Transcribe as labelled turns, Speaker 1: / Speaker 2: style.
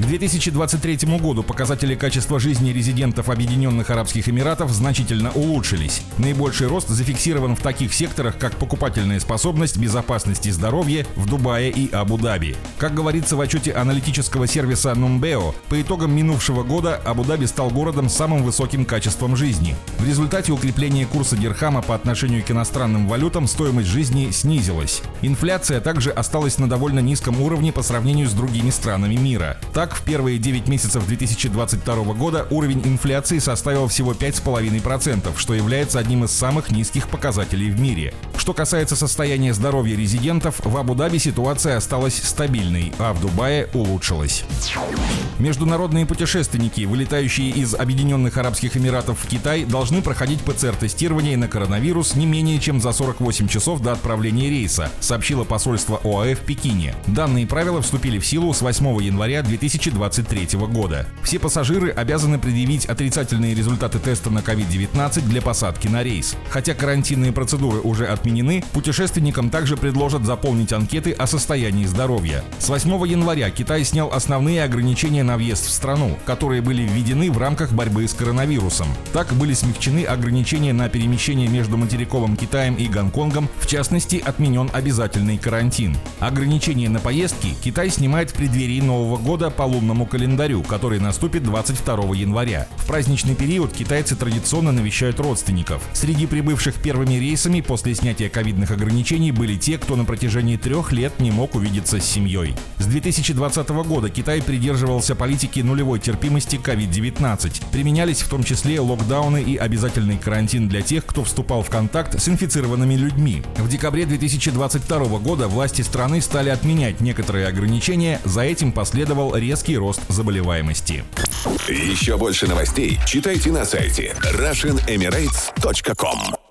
Speaker 1: К 2023 году показатели качества жизни резидентов Объединенных Арабских Эмиратов значительно улучшились. Наибольший рост зафиксирован в таких секторах, как покупательная способность, безопасность и здоровье в Дубае и Абу-Даби. Как говорится в отчете аналитического сервиса Numbeo, по итогам минувшего года Абу-Даби стал городом с самым высоким качеством жизни. В результате укрепления курса дирхама по отношению к иностранным валютам стоимость жизни снизилась. Инфляция также осталась на довольно низком уровне по сравнению с другими странами мира. Так, так, в первые 9 месяцев 2022 года уровень инфляции составил всего 5,5%, что является одним из самых низких показателей в мире. Что касается состояния здоровья резидентов, в Абу-Даби ситуация осталась стабильной, а в Дубае улучшилась. Международные путешественники, вылетающие из Объединенных Арабских Эмиратов в Китай, должны проходить ПЦР-тестирование на коронавирус не менее чем за 48 часов до отправления рейса, сообщило посольство ОАЭ в Пекине. Данные правила вступили в силу с 8 января 2023 года. Все пассажиры обязаны предъявить отрицательные результаты теста на COVID-19 для посадки на рейс. Хотя карантинные процедуры уже отменены, путешественникам также предложат заполнить анкеты о состоянии здоровья. С 8 января Китай снял основные ограничения на въезд в страну, которые были введены в рамках борьбы с коронавирусом. Так были смягчены ограничения на перемещение между материковым Китаем и Гонконгом, в частности, отменен обязательный карантин. Ограничения на поездки Китай снимает в преддверии Нового года по лунному календарю, который наступит 22 января. В праздничный период китайцы традиционно навещают родственников. Среди прибывших первыми рейсами после снятия ковидных ограничений были те, кто на протяжении трех лет не мог увидеться с семьей. С 2020 года Китай придерживался политики нулевой терпимости COVID-19. Применялись в том числе локдауны и обязательный карантин для тех, кто вступал в контакт с инфицированными людьми. В декабре 2022 года власти страны стали отменять некоторые ограничения, за этим последовал резкий рост заболеваемости.
Speaker 2: Еще больше новостей читайте на сайте RussianEmirates.com